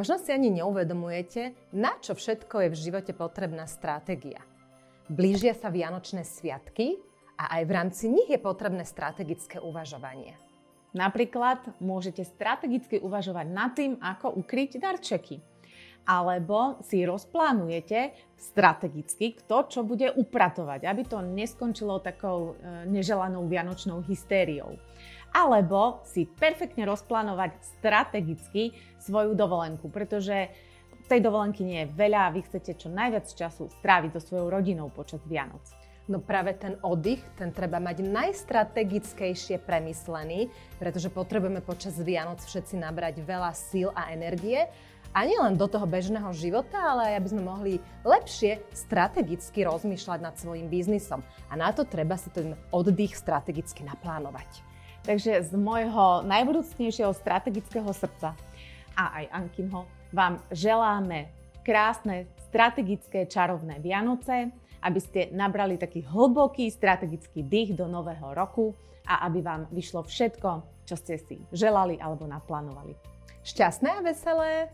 Možno si ani neuvedomujete, na čo všetko je v živote potrebná stratégia. Blížia sa Vianočné sviatky a aj v rámci nich je potrebné strategické uvažovanie. Napríklad môžete strategicky uvažovať nad tým, ako ukryť darčeky. Alebo si rozplánujete strategicky, kto čo bude upratovať, aby to neskončilo takou e, neželanou vianočnou hystériou alebo si perfektne rozplánovať strategicky svoju dovolenku, pretože tej dovolenky nie je veľa a vy chcete čo najviac času stráviť so svojou rodinou počas Vianoc. No práve ten oddych, ten treba mať najstrategickejšie premyslený, pretože potrebujeme počas Vianoc všetci nabrať veľa síl a energie a nielen do toho bežného života, ale aj aby sme mohli lepšie strategicky rozmýšľať nad svojim biznisom. A na to treba si ten oddych strategicky naplánovať. Takže z môjho najbudúcnejšieho strategického srdca a aj Ankinho vám želáme krásne, strategické, čarovné Vianoce, aby ste nabrali taký hlboký strategický dých do nového roku a aby vám vyšlo všetko, čo ste si želali alebo naplánovali. Šťastné a veselé!